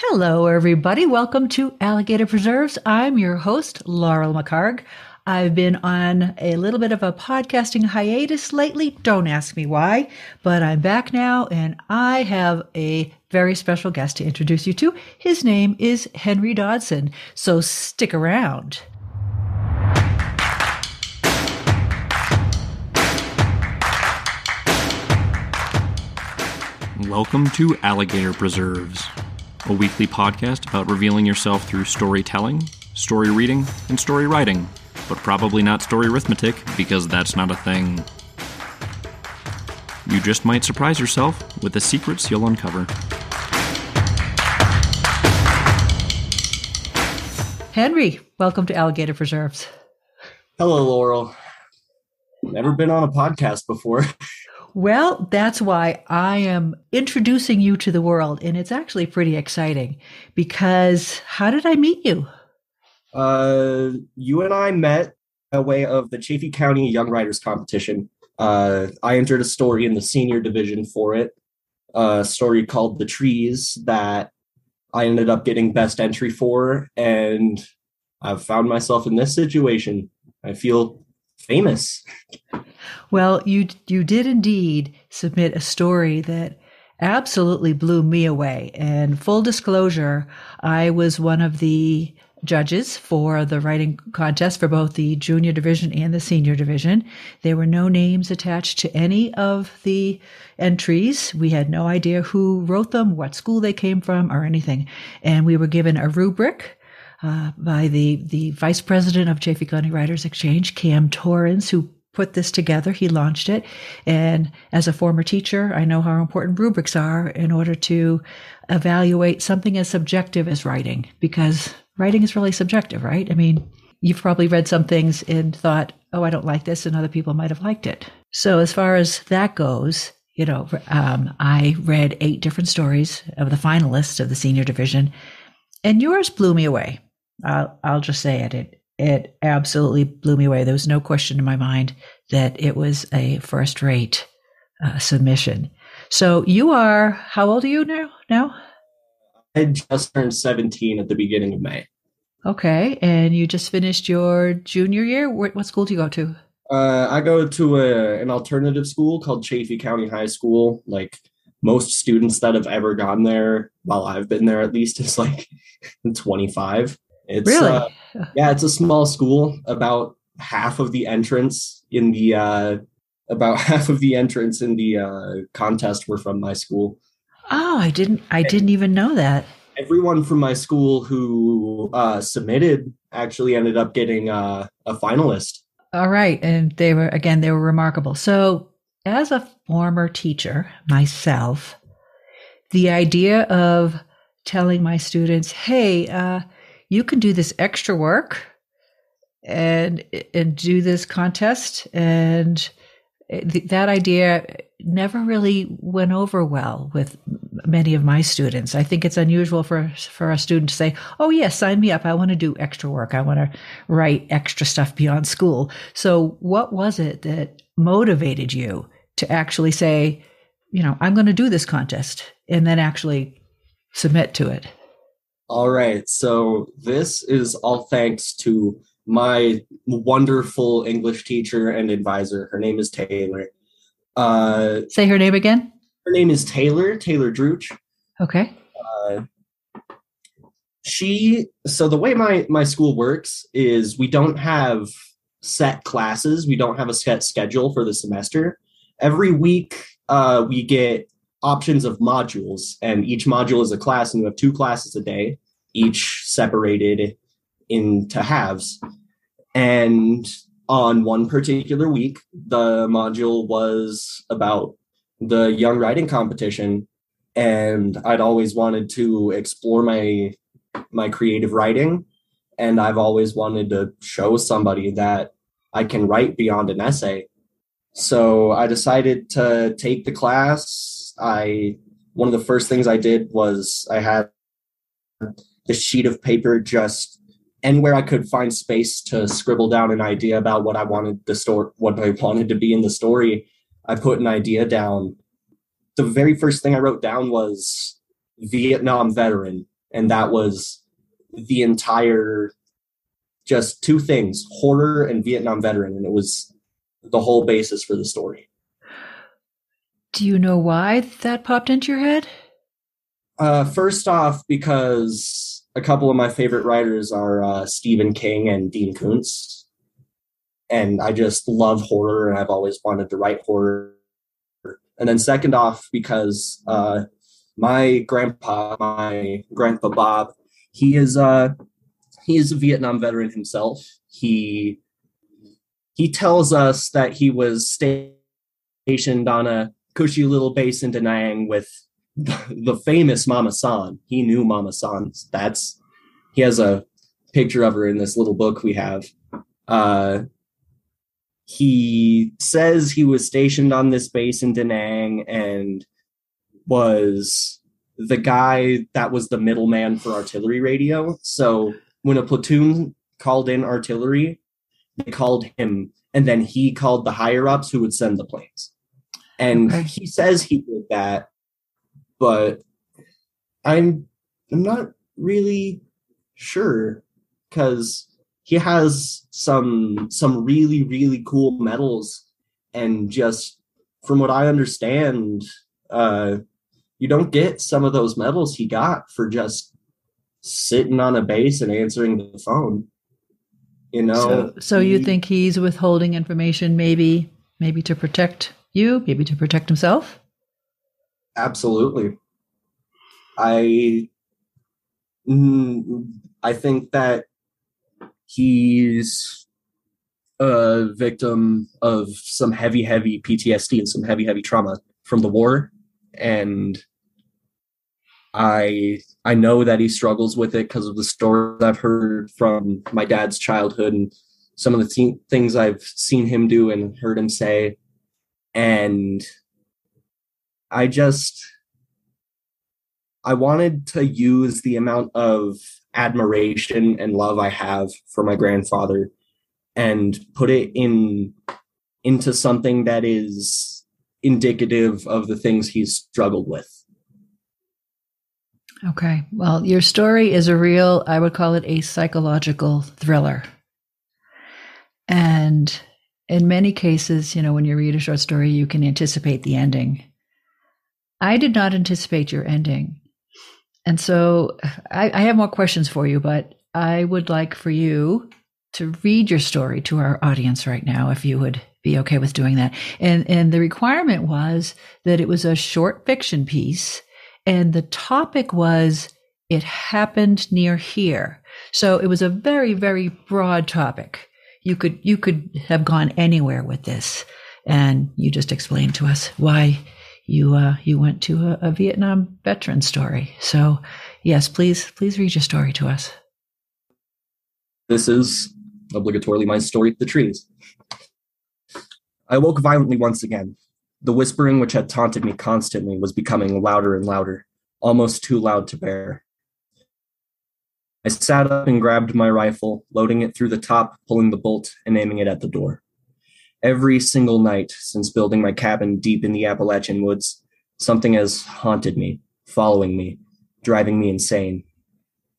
Hello, everybody. Welcome to Alligator Preserves. I'm your host, Laurel McHargue. I've been on a little bit of a podcasting hiatus lately. Don't ask me why, but I'm back now and I have a very special guest to introduce you to. His name is Henry Dodson. So stick around. Welcome to Alligator Preserves, a weekly podcast about revealing yourself through storytelling, story reading, and story writing, but probably not story arithmetic because that's not a thing. You just might surprise yourself with the secrets you'll uncover. Henry, welcome to Alligator Preserves. Hello, Laurel. Never been on a podcast before. Well, that's why I am introducing you to the world. And it's actually pretty exciting because how did I meet you? Uh, you and I met a way of the Chaffee County Young Writers Competition. Uh, I entered a story in the senior division for it, a story called The Trees that I ended up getting best entry for. And I've found myself in this situation. I feel famous. Well, you you did indeed submit a story that absolutely blew me away. And full disclosure, I was one of the judges for the writing contest for both the junior division and the senior division. There were no names attached to any of the entries. We had no idea who wrote them, what school they came from, or anything. And we were given a rubric uh, by the the vice president of Chaffee County Writers Exchange, Cam Torrens, who put this together. He launched it. And as a former teacher, I know how important rubrics are in order to evaluate something as subjective as writing, because writing is really subjective, right? I mean, you've probably read some things and thought, oh, I don't like this, and other people might have liked it. So as far as that goes, you know, um, I read eight different stories of the finalists of the senior division, and yours blew me away. I'll, I'll just say it. It it absolutely blew me away. There was no question in my mind that it was a first rate uh, submission. So you are, how old are you now? Now? I just turned 17 at the beginning of May. Okay. And you just finished your junior year? What school do you go to? Uh, I go to a, an alternative school called Chaffee County High School. Like most students that have ever gone there, while I've been there at least, is like 25. It's really? Uh, yeah, it's a small school. About half of the entrance in the uh, about half of the entrance in the uh, contest were from my school. Oh, I didn't I didn't even know that. Everyone from my school who uh, submitted actually ended up getting uh, a finalist. All right, and they were again they were remarkable. So, as a former teacher myself, the idea of telling my students, "Hey, uh, you can do this extra work and and do this contest and th- that idea never really went over well with many of my students. I think it's unusual for for a student to say, "Oh yes, sign me up. I want to do extra work. I want to write extra stuff beyond school." So, what was it that motivated you to actually say, you know, I'm going to do this contest and then actually submit to it? All right. So this is all thanks to my wonderful English teacher and advisor. Her name is Taylor. Uh, Say her name again. Her name is Taylor, Taylor Druch. Okay. Uh, she, so the way my, my school works is we don't have set classes. We don't have a set schedule for the semester. Every week, uh, we get options of modules, and each module is a class, and you have two classes a day, each separated into halves. And on one particular week, the module was about the young writing competition, and I'd always wanted to explore my my creative writing, and I've always wanted to show somebody that I can write beyond an essay. So I decided to take the class I one of the first things I did was I had the sheet of paper just anywhere I could find space to scribble down an idea about what I wanted the story, what I wanted to be in the story. I put an idea down. The very first thing I wrote down was Vietnam veteran, and that was the entire just two things horror and Vietnam veteran. And it was the whole basis for the story. Do you know why that popped into your head? Uh, first off, because a couple of my favorite writers are uh, Stephen King and Dean Koontz. And I just love horror and I've always wanted to write horror. And then, second off, because uh, my grandpa, my grandpa Bob, he is uh, he is a Vietnam veteran himself. He he tells us that he was stationed on a cushy little base in Da Nang with the famous Mama San. He knew Mama San. That's he has a picture of her in this little book we have. Uh, he says he was stationed on this base in Da Nang and was the guy that was the middleman for artillery radio. So when a platoon called in artillery, they called him, and then he called the higher ups who would send the planes. And okay. he says he did that, but I'm I'm not really sure because he has some some really really cool medals and just from what i understand uh you don't get some of those medals he got for just sitting on a base and answering the phone. You know. So, so he, you think he's withholding information, maybe, maybe to protect you, maybe to protect himself? Absolutely. I, mm, I think that he's a victim of some heavy, heavy PTSD and some heavy, heavy trauma from the war, and I I know that he struggles with it because of the stories I've heard from my dad's childhood and some of the things I've seen him do and heard him say. And I just, I wanted to use the amount of admiration and love I have for my grandfather and put it in into something that is indicative of the things he's struggled with Okay. Well, your story is a real, I would call it a psychological thriller. And in many cases, you know, when you read a short story, you can anticipate the ending. I did not anticipate your ending. And so I, I have more questions for you, but I would like for you to read your story to our audience right now, if you would be okay with doing that. And and the requirement was that it was a short fiction piece and the topic was it happened near here. So it was a very, very broad topic. You could, you could have gone anywhere with this. And you just explained to us why you, uh, you went to a, a Vietnam veteran story. So yes, please, please read your story to us. This is obligatorily my story, The Trees. I woke violently once again, the whispering which had taunted me constantly was becoming louder and louder, almost too loud to bear. I sat up and grabbed my rifle, loading it through the top, pulling the bolt, and aiming it at the door. Every single night since building my cabin deep in the Appalachian woods, something has haunted me, following me, driving me insane.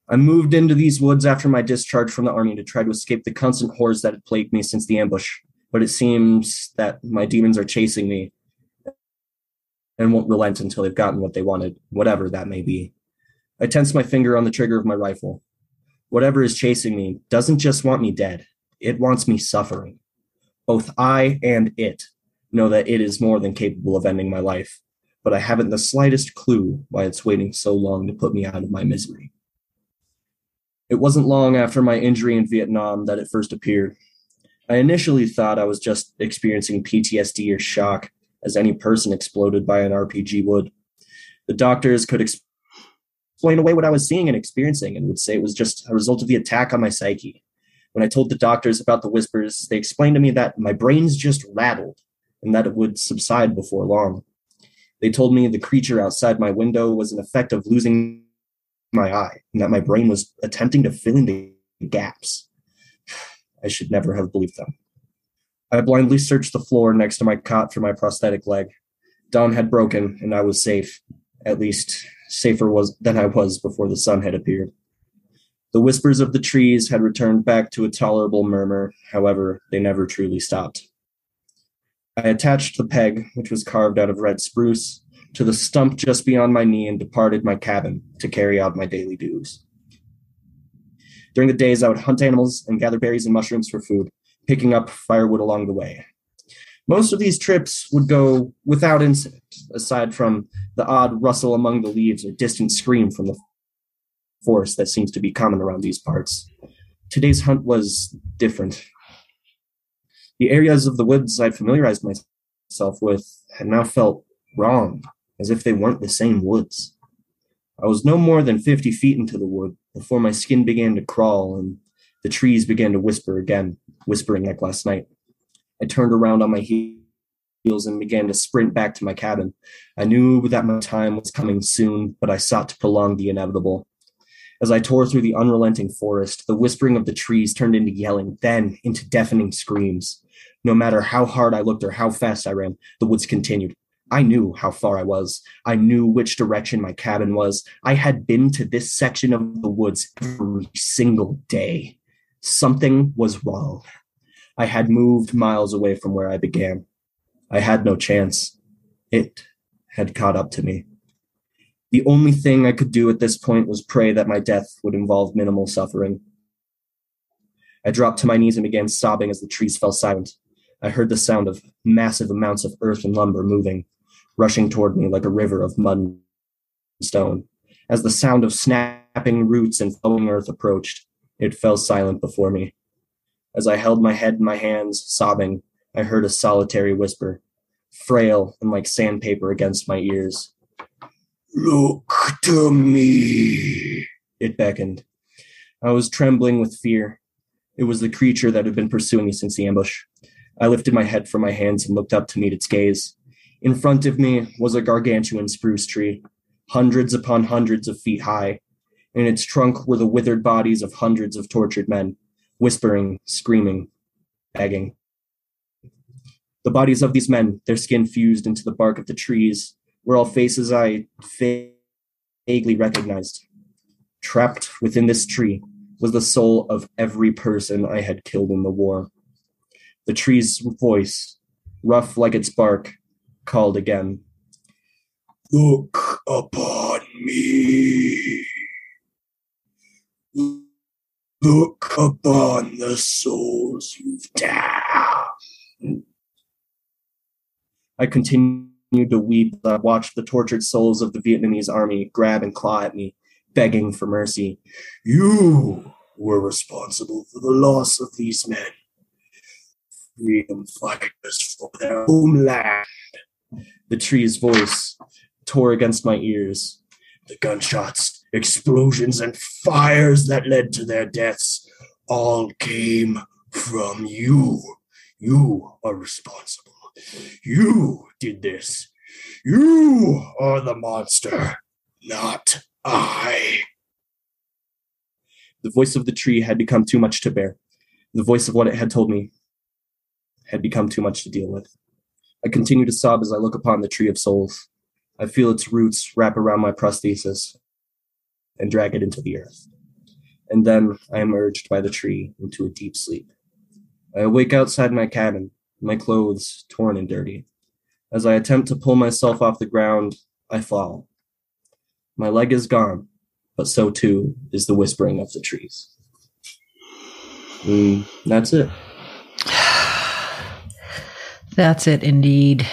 I moved into these woods after my discharge from the army to try to escape the constant horrors that had plagued me since the ambush, but it seems that my demons are chasing me and won't relent until they've gotten what they wanted, whatever that may be. I tense my finger on the trigger of my rifle. Whatever is chasing me doesn't just want me dead, it wants me suffering. Both I and it know that it is more than capable of ending my life, but I haven't the slightest clue why it's waiting so long to put me out of my misery. It wasn't long after my injury in Vietnam that it first appeared. I initially thought I was just experiencing PTSD or shock, as any person exploded by an RPG would. The doctors could explain away what I was seeing and experiencing and would say it was just a result of the attack on my psyche. When I told the doctors about the whispers, they explained to me that my brains just rattled and that it would subside before long. They told me the creature outside my window was an effect of losing my eye and that my brain was attempting to fill in the gaps. I should never have believed them. I blindly searched the floor next to my cot for my prosthetic leg. Dawn had broken, and I was safe. At least safer was than I was before the sun had appeared. The whispers of the trees had returned back to a tolerable murmur, however, they never truly stopped. I attached the peg, which was carved out of red spruce, to the stump just beyond my knee and departed my cabin to carry out my daily duties. During the days, I would hunt animals and gather berries and mushrooms for food, picking up firewood along the way. Most of these trips would go without incident, aside from the odd rustle among the leaves or distant scream from the forest that seems to be common around these parts. Today's hunt was different. The areas of the woods I'd familiarized myself with had now felt wrong, as if they weren't the same woods. I was no more than 50 feet into the wood before my skin began to crawl and the trees began to whisper again, whispering like last night. I turned around on my heels and began to sprint back to my cabin. I knew that my time was coming soon, but I sought to prolong the inevitable. As I tore through the unrelenting forest, the whispering of the trees turned into yelling, then into deafening screams. No matter how hard I looked or how fast I ran, the woods continued. I knew how far I was. I knew which direction my cabin was. I had been to this section of the woods every single day. Something was wrong. I had moved miles away from where I began. I had no chance. It had caught up to me. The only thing I could do at this point was pray that my death would involve minimal suffering. I dropped to my knees and began sobbing as the trees fell silent. I heard the sound of massive amounts of earth and lumber moving, rushing toward me like a river of mud and stone. As the sound of snapping roots and flowing earth approached, it fell silent before me. As I held my head in my hands, sobbing, I heard a solitary whisper, frail and like sandpaper against my ears. Look to me, it beckoned. I was trembling with fear. It was the creature that had been pursuing me since the ambush. I lifted my head from my hands and looked up to meet its gaze. In front of me was a gargantuan spruce tree, hundreds upon hundreds of feet high. In its trunk were the withered bodies of hundreds of tortured men, whispering, screaming, begging. The bodies of these men, their skin fused into the bark of the trees, were all faces I vaguely recognized. Trapped within this tree was the soul of every person I had killed in the war. The tree's voice, rough like its bark, called again. Look upon me. Look upon the souls you've downed. I continued to weep as I watched the tortured souls of the Vietnamese army grab and claw at me, begging for mercy. You were responsible for the loss of these men. Freedom fighters for their homeland. The tree's voice tore against my ears. The gunshots, explosions, and fires that led to their deaths all came from you. You are responsible. You did this. You are the monster, not I. The voice of the tree had become too much to bear. The voice of what it had told me had become too much to deal with. I continue to sob as I look upon the tree of souls. I feel its roots wrap around my prosthesis and drag it into the earth. And then I am urged by the tree into a deep sleep. I awake outside my cabin, my clothes torn and dirty. As I attempt to pull myself off the ground, I fall. My leg is gone, but so too is the whispering of the trees. Mm, that's it. That's it, indeed.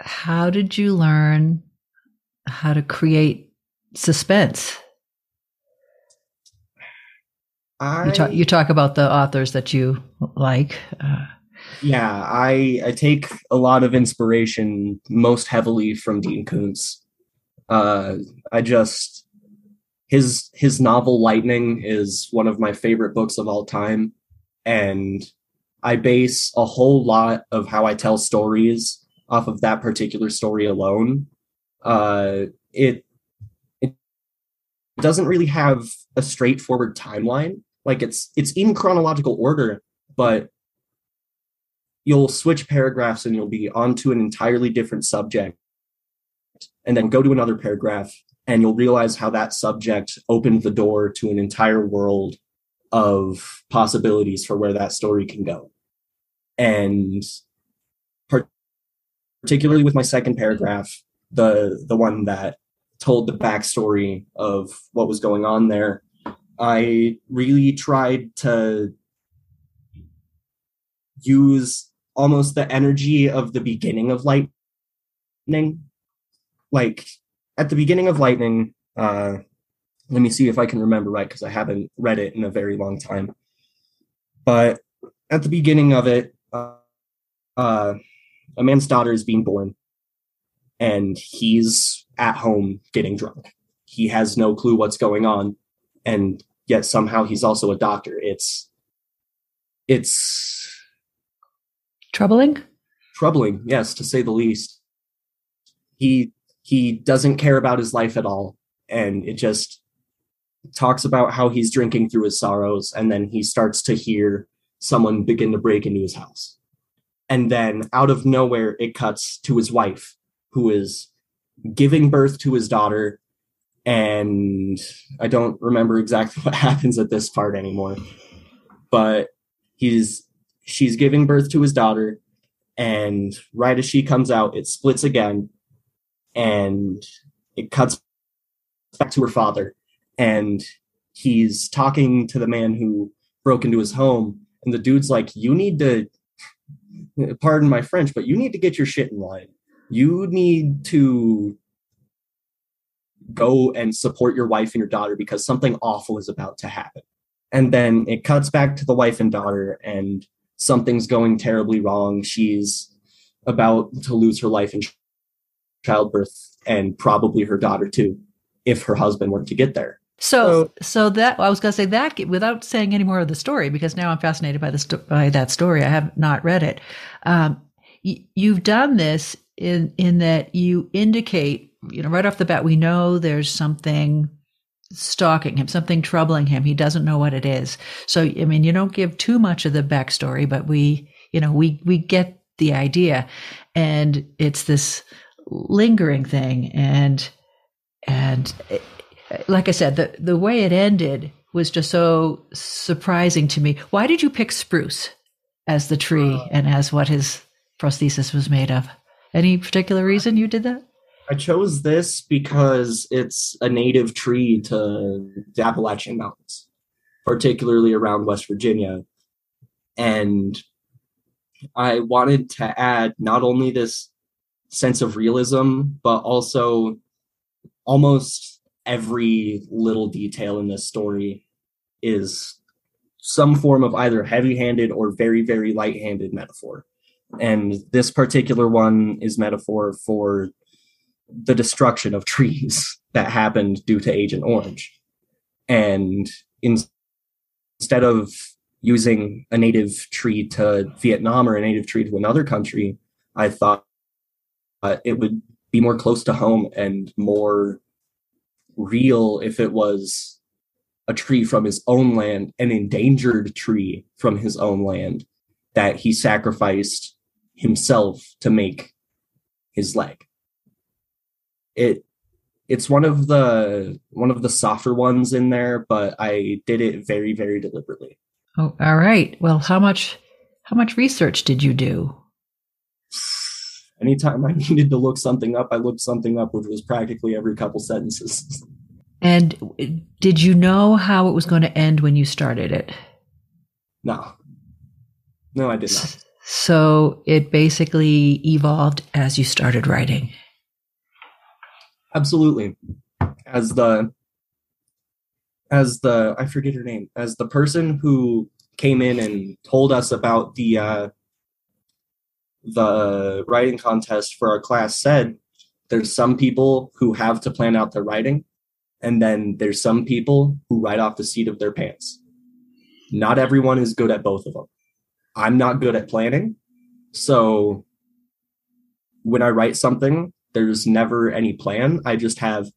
How did you learn how to create suspense? I, You talk, you talk about the authors that you like. Uh, yeah, I I take a lot of inspiration most heavily from Dean Koontz. Uh, I just his his novel Lightning is one of my favorite books of all time, and I base a whole lot of how I tell stories off of that particular story alone. Uh, it it doesn't really have a straightforward timeline. Like it's it's in chronological order, but you'll switch paragraphs and you'll be onto an entirely different subject and then go to another paragraph and you'll realize how that subject opened the door to an entire world of possibilities for where that story can go. And particularly with my second paragraph, the the one that told the backstory of what was going on there, I really tried to use almost the energy of the beginning of lightning. Like at the beginning of lightning uh let me see if i can remember right because i haven't read it in a very long time. But at the beginning of it uh, uh a man's daughter is being born and he's at home getting drunk he has no clue what's going on and yet somehow he's also a doctor it's it's Troubling? Troubling, yes, to say the least. He he doesn't care about his life at all. And it just talks about how he's drinking through his sorrows, and then he starts to hear someone begin to break into his house. And then out of nowhere, it cuts to his wife, who is giving birth to his daughter. And I don't remember exactly what happens at this part anymore. But he's she's giving birth to his daughter. And right as she comes out it splits again. And it cuts back to her father. And he's talking to the man who broke into his home. And the dude's like you need to pardon my french but you need to get your shit in line you need to go and support your wife and your daughter because something awful is about to happen and then it cuts back to the wife and daughter and something's going terribly wrong. She's about to lose her life in childbirth and probably her daughter too, if her husband weren't to get there. So, so, so that I was going to say that without saying any more of the story, because now I'm fascinated by the by that story. I have not read it. Um, y- you've done this in in that you indicate, you know, right off the bat, we know there's something stalking him, something troubling him. He doesn't know what it is. So, I mean, you don't give too much of the backstory, but we, you know, we, we get the idea and it's this lingering thing. And, and like I said, the, the way it ended was just so surprising to me. Why did you pick spruce as the tree uh, and as what his prosthesis was made of? Any particular reason you did that? I chose this because it's a native tree to the Appalachian Mountains, particularly around West Virginia. And I wanted to add not only this sense of realism, but also almost every little detail in this story is some form of either heavy handed or very, very light handed metaphor. And this particular one is metaphor for the destruction of trees that happened due to Agent Orange. And in, instead of using a native tree to Vietnam or a native tree to another country, I thought uh, it would be more close to home and more real if it was a tree from his own land, an endangered tree from his own land that he sacrificed himself to make his leg it it's one of the one of the softer ones in there, but I did it very very deliberately. Oh, all right. Well, how much how much research did you do? Anytime I needed to look something up, I looked something up, which was practically every couple sentences. And did you know how it was going to end when you started it? No. No, I did not. So it basically evolved as you started writing. Absolutely. As the as the I forget her name, as the person who came in and told us about the uh the writing contest for our class said there's some people who have to plan out their writing and then there's some people who write off the seat of their pants. Not everyone is good at both of them. I'm not good at planning. So when I write something, there's never any plan. I just have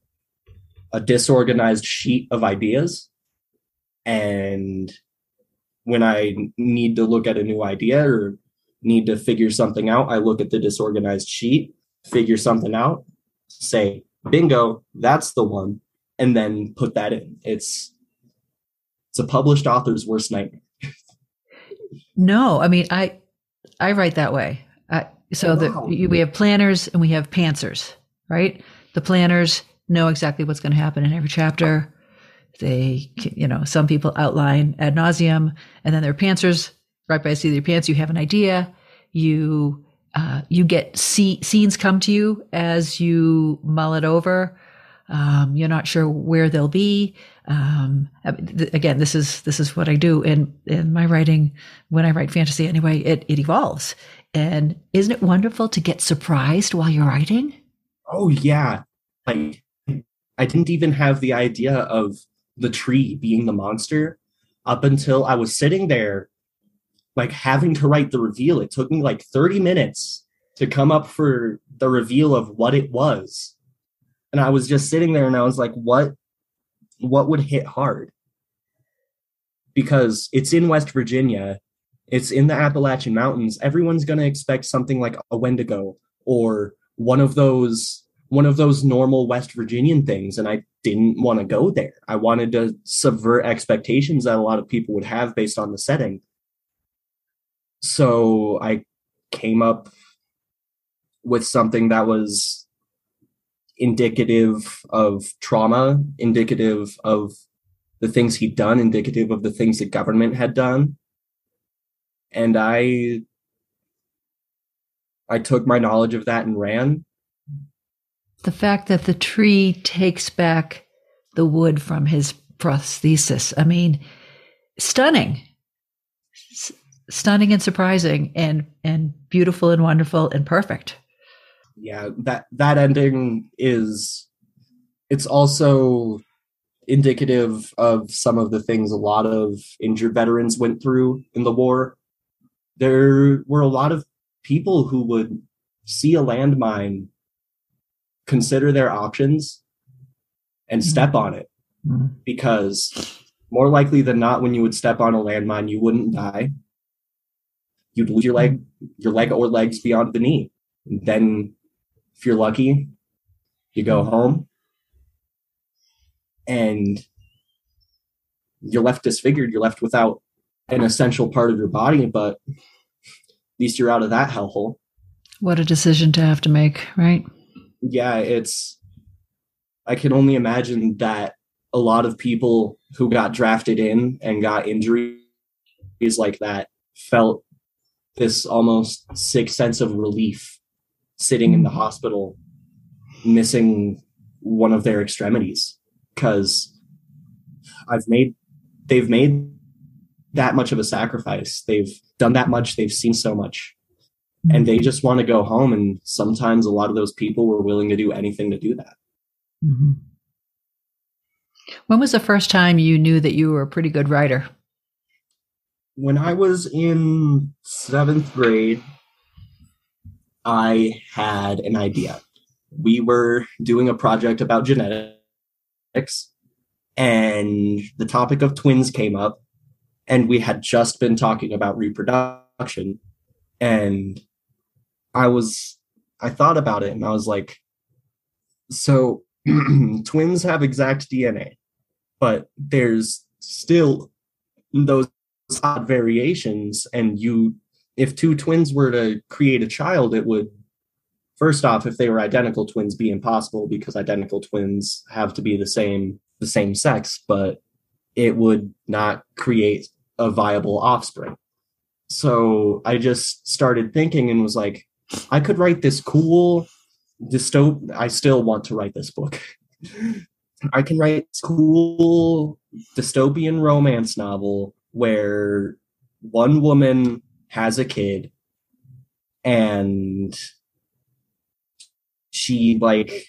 a disorganized sheet of ideas. And when I need to look at a new idea or need to figure something out, I look at the disorganized sheet, figure something out, say, bingo, that's the one, and then put that in. It's it's a published author's worst nightmare. No, I mean I I write that way. I, so Oh, that wow. we have planners and we have pantsers, right? The planners know exactly what's going to happen in every chapter. They, you know, some people outline ad nauseum, and then there are pantsers. Right by the seat of your pants, you have an idea. You uh, you get see, scenes come to you as you mull it over. Um, you're not sure where they'll be. Um, th- again, this is this is what I do in in my writing. When I write fantasy, anyway, it it evolves. And isn't it wonderful to get surprised while you're writing? Oh yeah. Like I didn't even have the idea of the tree being the monster up until I was sitting there like having to write the reveal. It took me like 30 minutes to come up for the reveal of what it was. And I was just sitting there and I was like, what what would hit hard? Because it's in West Virginia, it's in the Appalachian Mountains. Everyone's gonna expect something like a Wendigo or one of those one of those normal West Virginian things, and I didn't want to go there. I wanted to subvert expectations that a lot of people would have based on the setting. So I came up with something that was indicative of trauma, indicative of the things he'd done, indicative of the things the government had done. And I I took my knowledge of that and ran. The fact that the tree takes back the wood from his prosthesis. I mean, stunning. S- stunning and surprising and and beautiful and wonderful and perfect. Yeah that that ending is it's also indicative of some of the things a lot of injured veterans went through in the war. There were a lot of people who would see a landmine consider their options and mm-hmm. step on it. Mm-hmm. Because more likely than not when you would step on a landmine you wouldn't die. You'd lose your leg mm-hmm. your leg or legs beyond the knee. Then if you're lucky you go mm-hmm. home and you're left disfigured. You're left without an essential part of your body but at least you're out of that hellhole. What a decision to have to make, right? yeah, it's I can only imagine that a lot of people who got drafted in and got injuries like that felt this almost sick sense of relief sitting in the hospital missing one of their extremities because I've made they've made that much of a sacrifice. They've done that much, they've seen so much. And they just want to go home and sometimes a lot of those people were willing to do anything to do that. Hmm When was the first time you knew that you were a pretty good writer? when i was in seventh grade i had an idea. We were doing a project about genetics and the topic of twins came up and we had just been talking about reproduction and i was i thought about it and i was like so twins have exact dna but there's still those odd variations and you if two twins were to create a child it would first off if they were identical twins be impossible because identical twins have to be the same the same sex but it would not create a viable offspring. So i just started thinking and was like i could write this cool dystop i still want to write this book. I can write cool dystopian romance novel where one woman has a kid and she like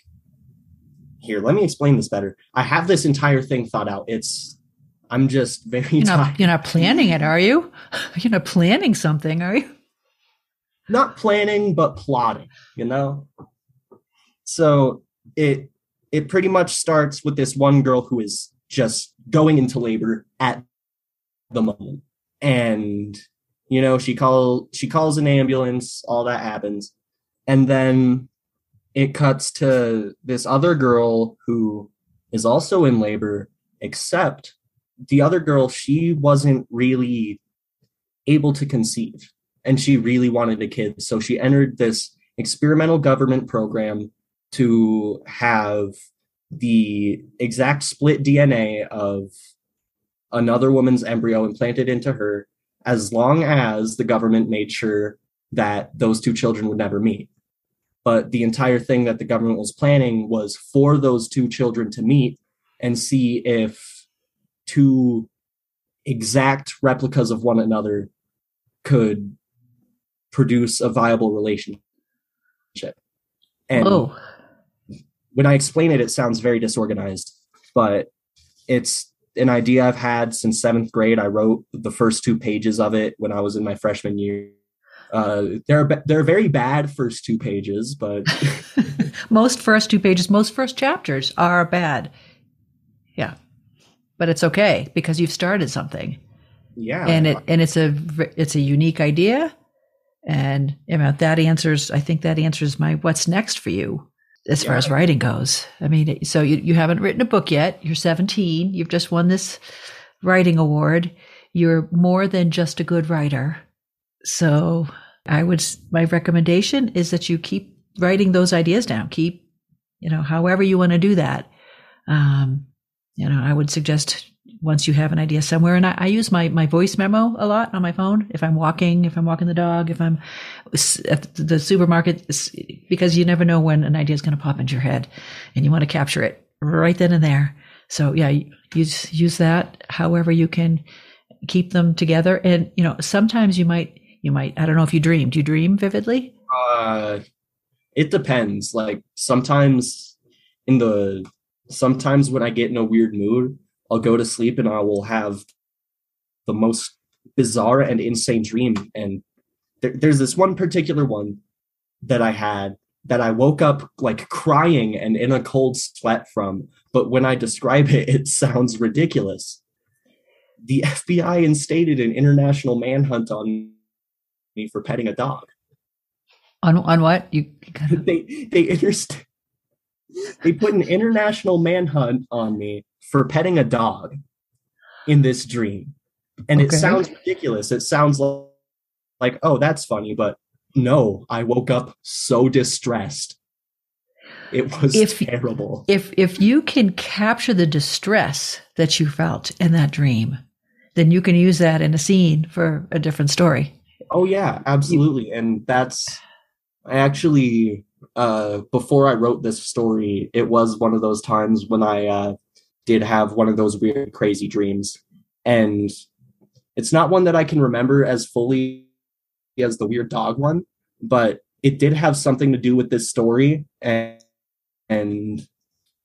here let me explain this better. I have this entire thing thought out. It's i'm just very You're not, tired. you're not planning it, are you? You're not planning something, are you? not planning but plotting you know? So it it pretty much starts with this one girl who is just going into labor at the moment. And you know she call she calls an ambulance all that happens. And then it cuts to this other girl who is also in labor, except the other girl, she wasn't really able to conceive. And she really wanted a kid. So she entered this experimental government program to have the exact split DNA of another woman's embryo implanted into her as long as the government made sure that those two children would never meet. But the entire thing that the government was planning was for those two children to meet and see if two exact replicas of one another could produce a viable relationship. And Whoa. when I explain it, it sounds very disorganized, but it's an idea I've had since seventh grade. I wrote the first two pages of it when I was in my freshman year. Uh, they're they're very bad first two pages, but most first two pages, most first chapters are bad. Yeah, but it's okay because you've started something, yeah, and it and it's a it's a unique idea, and you know, that answers. I think that answers my what's next for you as far as writing goes. I mean, so you you haven't written a book yet. You're 17. You've just won this writing award. You're more than just a good writer. So I would, my recommendation is that you keep writing those ideas down. Keep, you know, however you want to do that. Um, you know, I would suggest once you have an idea somewhere, and I, I use my, my voice memo a lot on my phone. If I'm walking, if I'm walking the dog, if I'm at the supermarket, because you never know when an idea is going to pop into your head and you want to capture it right then and there. So yeah, use, use that however you can keep them together. And, you know, sometimes you might, you might, I don't know if you dream. Do you dream vividly? uh, it depends. Like sometimes in the sometimes when I get in a weird mood, I'll go to sleep and I will have the most bizarre and insane dream. And there, there's this one particular one that I had that I woke up like crying and in a cold sweat from. But when I describe it, it sounds ridiculous. The FBI instated an international manhunt on me for petting a dog On, on what? You, they they interst- they put an international manhunt on me for petting a dog in this dream and Okay. it sounds ridiculous it sounds like, like oh that's funny but no i woke up so distressed it was If- terrible if, if you can capture the distress that you felt in that dream, then you can use that in a scene for a different story. Oh yeah, absolutely. And that's I actually uh before I wrote this story, it was one of those times when I uh did have one of those weird crazy dreams. And it's not one that I can remember as fully as the weird dog one, but it did have something to do with this story and and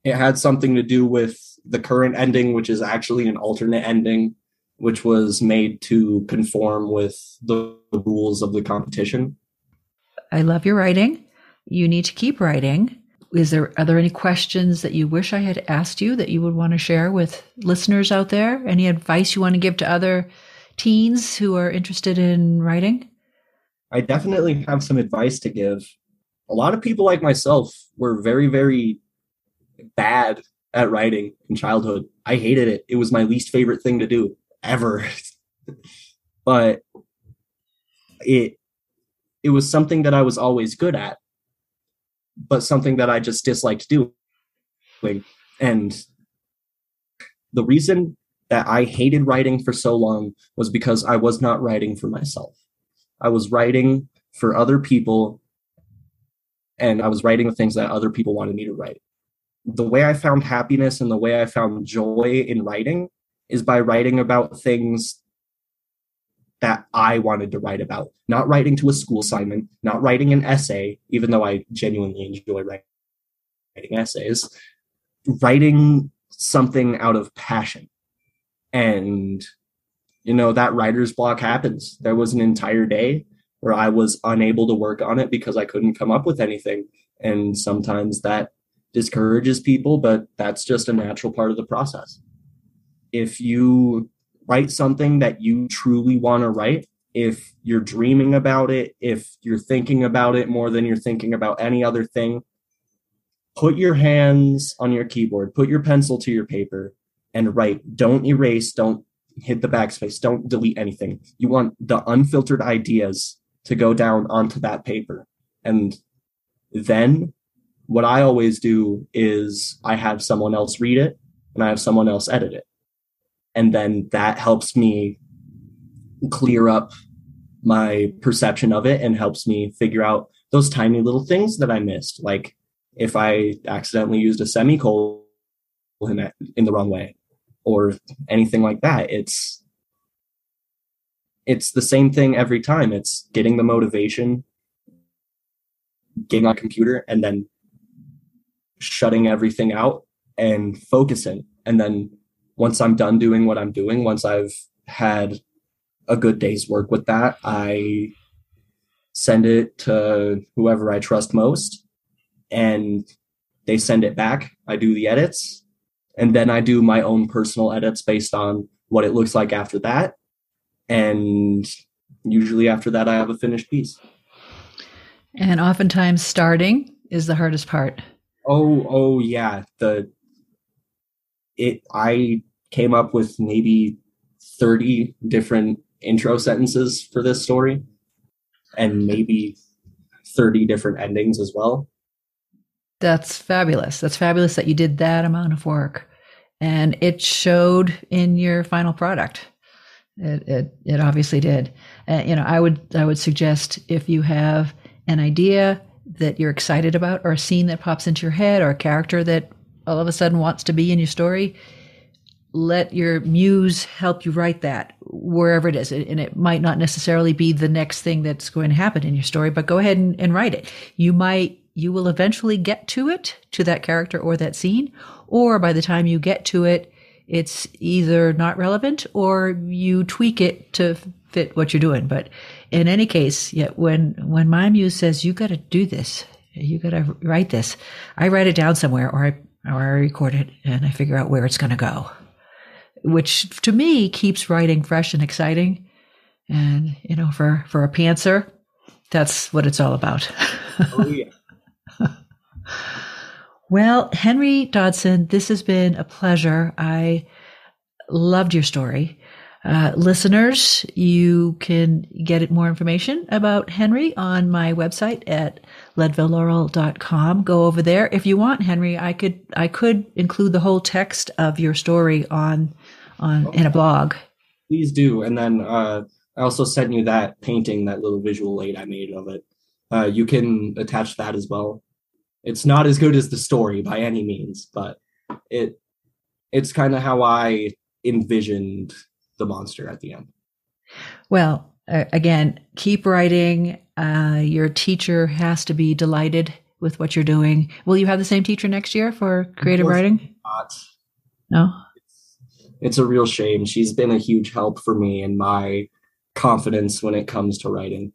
it had something to do with the current ending, which is actually an alternate ending which was made to conform with the rules of the competition. I love your writing. You need to keep writing. Is there are there any questions that you wish I had asked you that you would want to share with listeners out there? Any advice you want to give to other teens who are interested in writing? I definitely have some advice to give. A lot of people like myself were very, very bad at writing in childhood. I hated it. It was my least favorite thing to do ever. but it it was something that I was always good at, but something that I just disliked doing. And the reason that I hated writing for so long was because I was not writing for myself. I was writing for other people and I was writing the things that other people wanted me to write. The way I found happiness and the way I found joy in writing is by writing about things that I wanted to write about, not writing to a school assignment, not writing an essay, even though I genuinely enjoy writing essays, writing something out of passion. And, you know, that writer's block happens. There was an entire day where I was unable to work on it because I couldn't come up with anything. And sometimes that discourages people, but that's just a natural part of the process. If you write something that you truly want to write, if you're dreaming about it, if you're thinking about it more than you're thinking about any other thing, put your hands on your keyboard, put your pencil to your paper, and write. Don't erase, don't hit the backspace, don't delete anything. You want the unfiltered ideas to go down onto that paper. And then what I always do is I have someone else read it and I have someone else edit it. And then that helps me clear up my perception of it and helps me figure out those tiny little things that I missed. Like if I accidentally used a semicolon in, the wrong way or anything like that. It's it's the same thing every time. It's getting the motivation, getting on computer, and then shutting everything out and focusing. And then once I'm done doing what I'm doing, once I've had a good day's work with that, I send it to whoever I trust most and they send it back. I do the edits and then I do my own personal edits based on what it looks like after that. And usually after that, I have a finished piece. And oftentimes, starting is the hardest part. Oh, oh yeah. The it I came up with maybe 30 different intro sentences for this story and maybe 30 different endings as well. That's fabulous. That's fabulous that you did that amount of work. And it showed in your final product. It it, it obviously did. Uh, you know, I would I would suggest if you have an idea that you're excited about, or a scene that pops into your head, or a character that all of a sudden wants to be in your story, let your muse help you write that wherever it is. And it might not necessarily be the next thing that's going to happen in your story, but go ahead and, and write it. You might you will eventually get to it, to that character or that scene, or by the time you get to it, it's either not relevant or you tweak it to fit what you're doing. But in any case, yeah, when when my muse says you got to do this, you got to write this, I write it down somewhere or I or I record it and I figure out where it's going to go, which to me keeps writing fresh and exciting. And you know, for for a pantser, that's what it's all about. oh yeah. well, Henry Dodson, this has been a pleasure. I loved your story. Uh, listeners, you can get more information about Henry on my website at leadvillelaurel.com. Go over there. If you want, Henry, I could, I could include the whole text of your story on, on, oh, in a blog. Please do. And then, uh, I also sent you that painting, that little visual aid I made of it. Uh, you can attach that as well. It's not as good as the story by any means, but it it's kind of how I envisioned the monster at the end. Well, uh, again, keep writing. Uh, your teacher has to be delighted with what you're doing. Will you have the same teacher next year for creative writing? Not. No. It's, it's a real shame. She's been a huge help for me and my confidence when it comes to writing.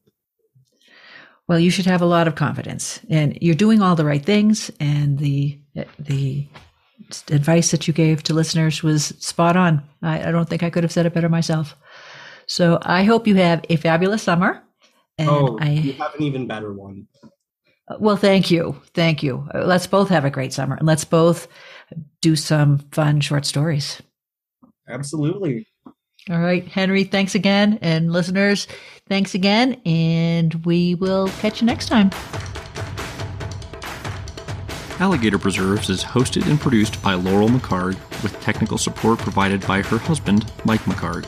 Well, you should have a lot of confidence, and you're doing all the right things. And the the advice that you gave to listeners was spot on. I, I don't think I could have said it better myself. So I hope you have a fabulous summer. And oh, I, you have an even better one. Uh, well, thank you, thank you. Uh, let's both have a great summer, and let's both do some fun short stories. Absolutely. All right, Henry, thanks again. And listeners, thanks again. And we will catch you next time. Alligator Preserves is hosted and produced by Laurel McHargue, with technical support provided by her husband, Mike McHargue.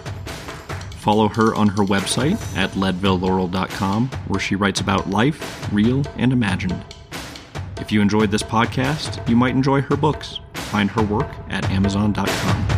Follow her on her website at leadvillelaurel.com, where she writes about life, real and imagined. If you enjoyed this podcast, you might enjoy her books. Find her work at amazon.com.